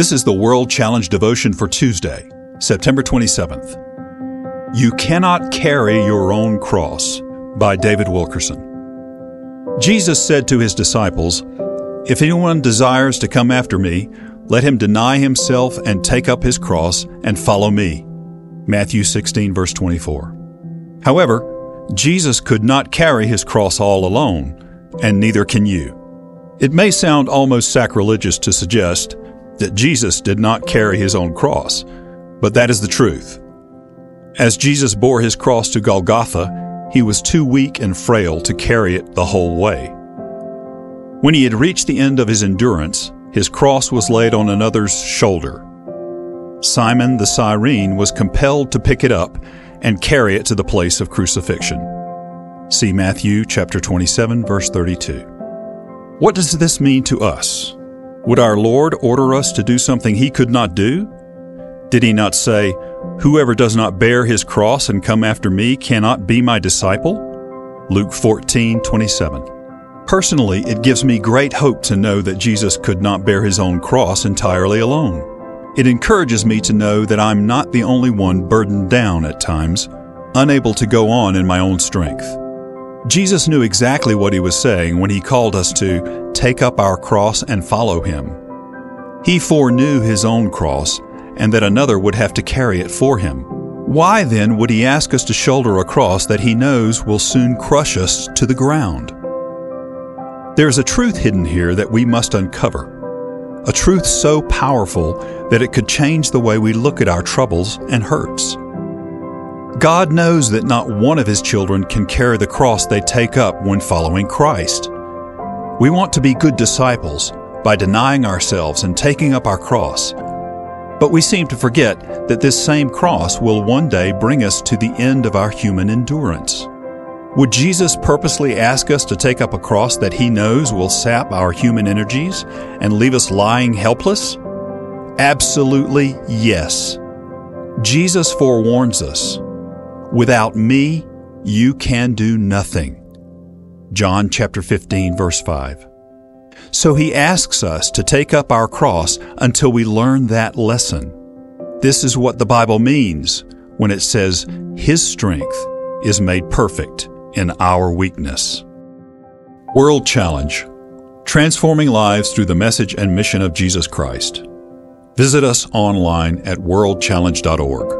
This is the World Challenge devotion for Tuesday, September 27th. You Cannot Carry Your Own Cross by David Wilkerson. Jesus said to his disciples, If anyone desires to come after me, let him deny himself and take up his cross and follow me. Matthew 16, verse 24. However, Jesus could not carry his cross all alone, and neither can you. It may sound almost sacrilegious to suggest that Jesus did not carry his own cross, but that is the truth. As Jesus bore his cross to Golgotha, he was too weak and frail to carry it the whole way. When he had reached the end of his endurance, his cross was laid on another's shoulder. Simon the Cyrene was compelled to pick it up and carry it to the place of crucifixion. See Matthew chapter 27 verse 32. What does this mean to us? Would our Lord order us to do something he could not do? Did he not say, Whoever does not bear his cross and come after me cannot be my disciple? Luke 14 27. Personally, it gives me great hope to know that Jesus could not bear his own cross entirely alone. It encourages me to know that I'm not the only one burdened down at times, unable to go on in my own strength. Jesus knew exactly what he was saying when he called us to take up our cross and follow him. He foreknew his own cross and that another would have to carry it for him. Why then would he ask us to shoulder a cross that he knows will soon crush us to the ground? There is a truth hidden here that we must uncover a truth so powerful that it could change the way we look at our troubles and hurts. God knows that not one of His children can carry the cross they take up when following Christ. We want to be good disciples by denying ourselves and taking up our cross. But we seem to forget that this same cross will one day bring us to the end of our human endurance. Would Jesus purposely ask us to take up a cross that he knows will sap our human energies and leave us lying helpless? Absolutely yes. Jesus forewarns us Without me, you can do nothing. John chapter 15 verse 5. So he asks us to take up our cross until we learn that lesson. This is what the Bible means when it says his strength is made perfect in our weakness. World Challenge Transforming Lives Through the Message and Mission of Jesus Christ. Visit us online at worldchallenge.org.